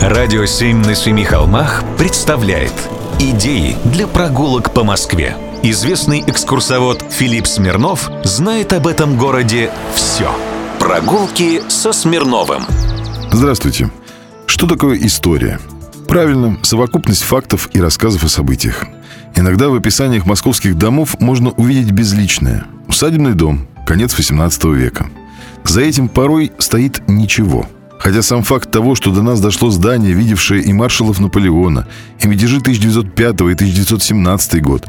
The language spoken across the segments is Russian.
Радио «Семь на семи холмах» представляет Идеи для прогулок по Москве. Известный экскурсовод Филипп Смирнов знает об этом городе все. Прогулки со Смирновым. Здравствуйте. Что такое история? Правильно, совокупность фактов и рассказов о событиях. Иногда в описаниях московских домов можно увидеть безличное. Усадебный дом, конец 18 века. За этим порой стоит ничего – Хотя сам факт того, что до нас дошло здание, видевшее и маршалов Наполеона, и мятежи 1905 и 1917 год,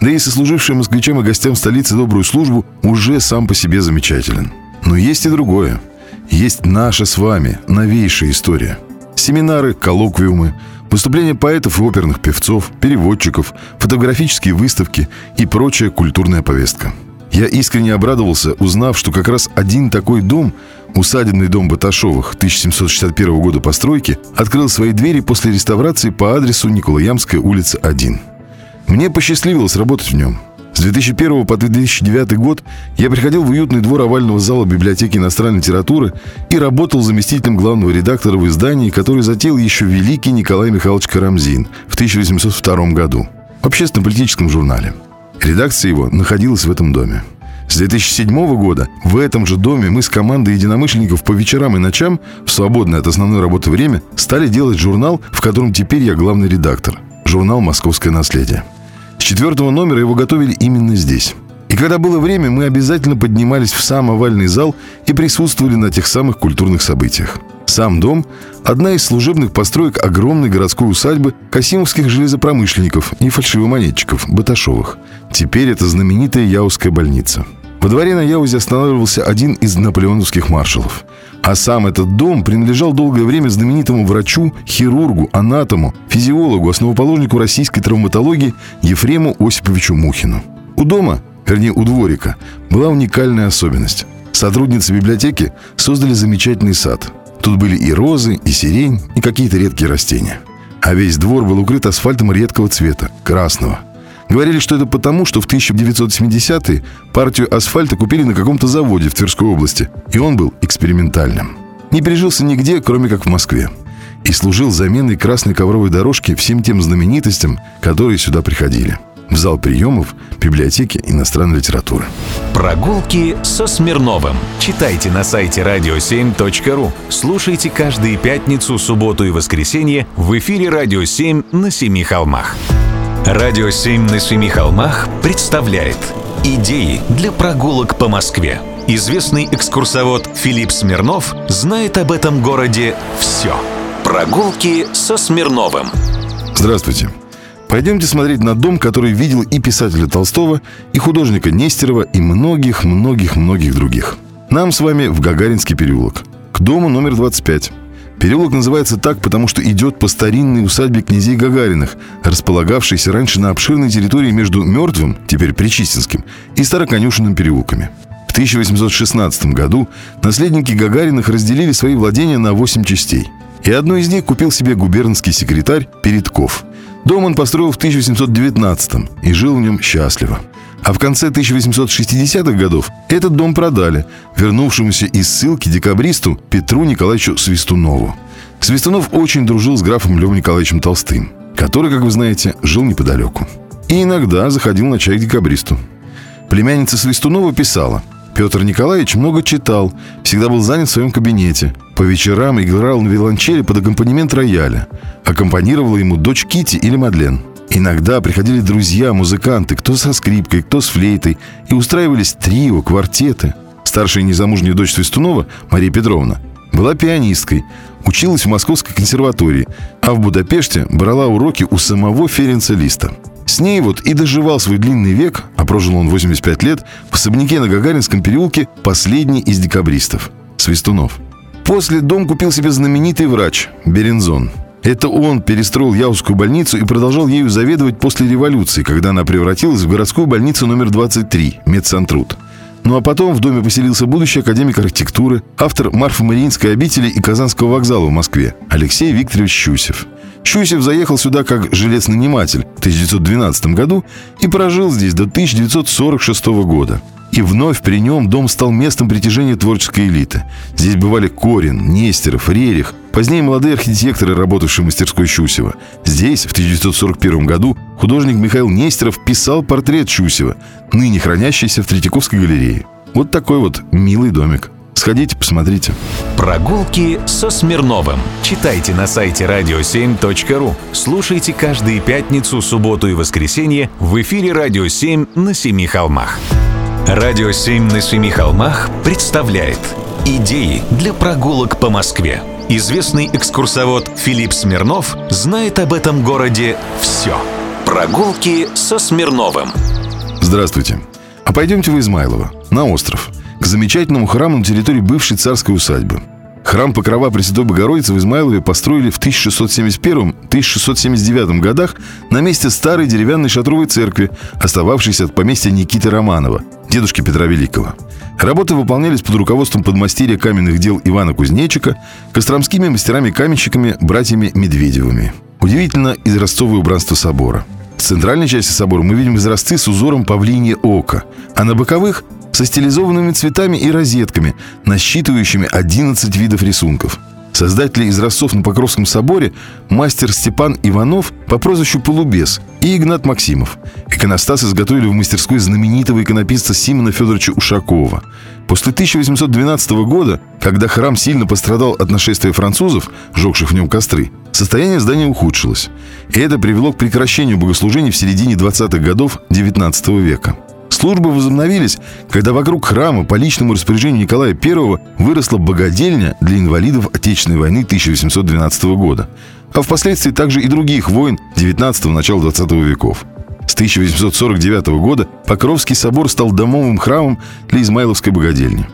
да и сослужившие москвичам и гостям столицы добрую службу, уже сам по себе замечателен. Но есть и другое. Есть наша с вами новейшая история. Семинары, коллоквиумы, выступления поэтов и оперных певцов, переводчиков, фотографические выставки и прочая культурная повестка – я искренне обрадовался, узнав, что как раз один такой дом, усадебный дом Баташовых 1761 года постройки, открыл свои двери после реставрации по адресу Николаямская улица 1. Мне посчастливилось работать в нем. С 2001 по 2009 год я приходил в уютный двор овального зала библиотеки иностранной литературы и работал заместителем главного редактора в издании, который затеял еще великий Николай Михайлович Карамзин в 1802 году в общественно-политическом журнале – Редакция его находилась в этом доме. С 2007 года в этом же доме мы с командой единомышленников по вечерам и ночам, в свободное от основной работы время, стали делать журнал, в котором теперь я главный редактор. Журнал «Московское наследие». С четвертого номера его готовили именно здесь. И когда было время, мы обязательно поднимались в сам овальный зал и присутствовали на тех самых культурных событиях. Сам дом – одна из служебных построек огромной городской усадьбы касимовских железопромышленников и фальшивомонетчиков Баташовых. Теперь это знаменитая Яузская больница. Во дворе на Яузе останавливался один из наполеоновских маршалов. А сам этот дом принадлежал долгое время знаменитому врачу, хирургу, анатому, физиологу, основоположнику российской травматологии Ефрему Осиповичу Мухину. У дома, вернее у дворика, была уникальная особенность. Сотрудницы библиотеки создали замечательный сад – Тут были и розы, и сирень, и какие-то редкие растения. А весь двор был укрыт асфальтом редкого цвета, красного. Говорили, что это потому, что в 1970-е партию асфальта купили на каком-то заводе в Тверской области, и он был экспериментальным. Не пережился нигде, кроме как в Москве. И служил заменой красной ковровой дорожки всем тем знаменитостям, которые сюда приходили в зал приемов библиотеки иностранной литературы. Прогулки со Смирновым. Читайте на сайте radio7.ru. Слушайте каждые пятницу, субботу и воскресенье в эфире «Радио 7» на Семи холмах. «Радио 7» на Семи холмах представляет Идеи для прогулок по Москве. Известный экскурсовод Филипп Смирнов знает об этом городе все. Прогулки со Смирновым. Здравствуйте. Пойдемте смотреть на дом, который видел и писателя Толстого, и художника Нестерова, и многих-многих-многих других. Нам с вами в Гагаринский переулок. К дому номер 25. Переулок называется так, потому что идет по старинной усадьбе князей Гагариных, располагавшейся раньше на обширной территории между Мертвым, теперь Причистинским, и Староконюшенным переулками. В 1816 году наследники Гагариных разделили свои владения на 8 частей. И одну из них купил себе губернский секретарь Передков – Дом он построил в 1819 и жил в нем счастливо. А в конце 1860-х годов этот дом продали вернувшемуся из ссылки декабристу Петру Николаевичу Свистунову. Свистунов очень дружил с графом Львом Николаевичем Толстым, который, как вы знаете, жил неподалеку. И иногда заходил на чай к декабристу. Племянница Свистунова писала – Петр Николаевич много читал, всегда был занят в своем кабинете. По вечерам играл на виолончели под аккомпанемент рояля. Аккомпанировала ему дочь Кити или Мадлен. Иногда приходили друзья, музыканты, кто со скрипкой, кто с флейтой, и устраивались трио, квартеты. Старшая незамужняя дочь Свистунова, Мария Петровна, была пианисткой, училась в Московской консерватории, а в Будапеште брала уроки у самого Ференца Листа – с ней вот и доживал свой длинный век, а прожил он 85 лет, в особняке на Гагаринском переулке последний из декабристов – Свистунов. После дом купил себе знаменитый врач – Берензон. Это он перестроил Яузскую больницу и продолжал ею заведовать после революции, когда она превратилась в городскую больницу номер 23 – Медсантруд. Ну а потом в доме поселился будущий академик архитектуры, автор Марфа-Мариинской обители и Казанского вокзала в Москве Алексей Викторович Щусев – Щусев заехал сюда как жилец-наниматель в 1912 году и прожил здесь до 1946 года. И вновь при нем дом стал местом притяжения творческой элиты. Здесь бывали Корин, Нестеров, Рерих, позднее молодые архитекторы, работавшие в мастерской Щусева. Здесь, в 1941 году, художник Михаил Нестеров писал портрет Щусева, ныне хранящийся в Третьяковской галерее. Вот такой вот милый домик. Сходите, посмотрите. Прогулки со Смирновым. Читайте на сайте radio7.ru. Слушайте каждые пятницу, субботу и воскресенье в эфире «Радио 7» на Семи холмах. «Радио 7» на Семи холмах представляет Идеи для прогулок по Москве. Известный экскурсовод Филипп Смирнов знает об этом городе все. Прогулки со Смирновым. Здравствуйте. А пойдемте в Измайлово, на остров, к замечательному храму на территории бывшей царской усадьбы. Храм Покрова Пресвятой Богородицы в Измайлове построили в 1671-1679 годах на месте старой деревянной шатровой церкви, остававшейся от поместья Никиты Романова, дедушки Петра Великого. Работы выполнялись под руководством подмастерья каменных дел Ивана Кузнечика, костромскими мастерами-каменщиками, братьями Медведевыми. Удивительно изразцовое убранство собора. В центральной части собора мы видим изразцы с узором павлинье ока, а на боковых со стилизованными цветами и розетками, насчитывающими 11 видов рисунков. Создатели изразцов на Покровском соборе мастер Степан Иванов по прозвищу Полубес и Игнат Максимов. Иконостас изготовили в мастерской знаменитого иконописца Симона Федоровича Ушакова. После 1812 года, когда храм сильно пострадал от нашествия французов, жегших в нем костры, состояние здания ухудшилось. И это привело к прекращению богослужений в середине 20-х годов XIX века. Службы возобновились, когда вокруг храма по личному распоряжению Николая I выросла богадельня для инвалидов Отечественной войны 1812 года, а впоследствии также и других войн 19-го начала 20 веков. С 1849 года Покровский собор стал домовым храмом для Измайловской богадельни.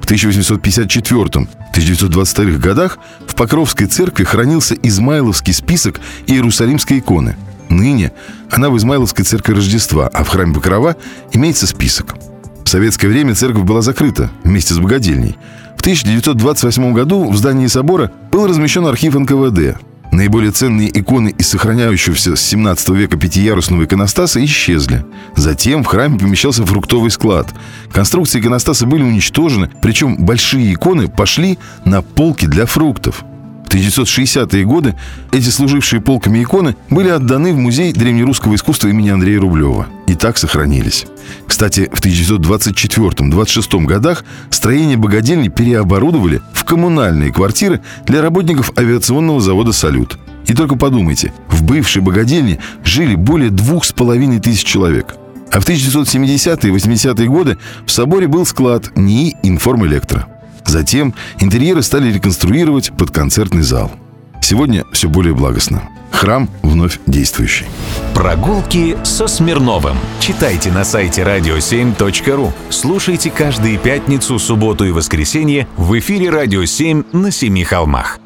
В 1854-1922 годах в Покровской церкви хранился Измайловский список Иерусалимской иконы – Ныне она в Измайловской церкви Рождества, а в храме Покрова имеется список. В советское время церковь была закрыта вместе с богадельней. В 1928 году в здании собора был размещен архив НКВД. Наиболее ценные иконы из сохраняющегося с 17 века пятиярусного иконостаса исчезли. Затем в храме помещался фруктовый склад. Конструкции иконостаса были уничтожены, причем большие иконы пошли на полки для фруктов – 1960-е годы эти служившие полками иконы были отданы в Музей древнерусского искусства имени Андрея Рублева. И так сохранились. Кстати, в 1924-26 годах строение богадельни переоборудовали в коммунальные квартиры для работников авиационного завода «Салют». И только подумайте, в бывшей богадельне жили более двух с половиной тысяч человек. А в 1970-е и 80-е годы в соборе был склад НИИ «Информэлектро». Затем интерьеры стали реконструировать под концертный зал. Сегодня все более благостно. Храм вновь действующий. Прогулки со Смирновым. Читайте на сайте radio7.ru. Слушайте каждые пятницу, субботу и воскресенье в эфире «Радио 7» на Семи холмах.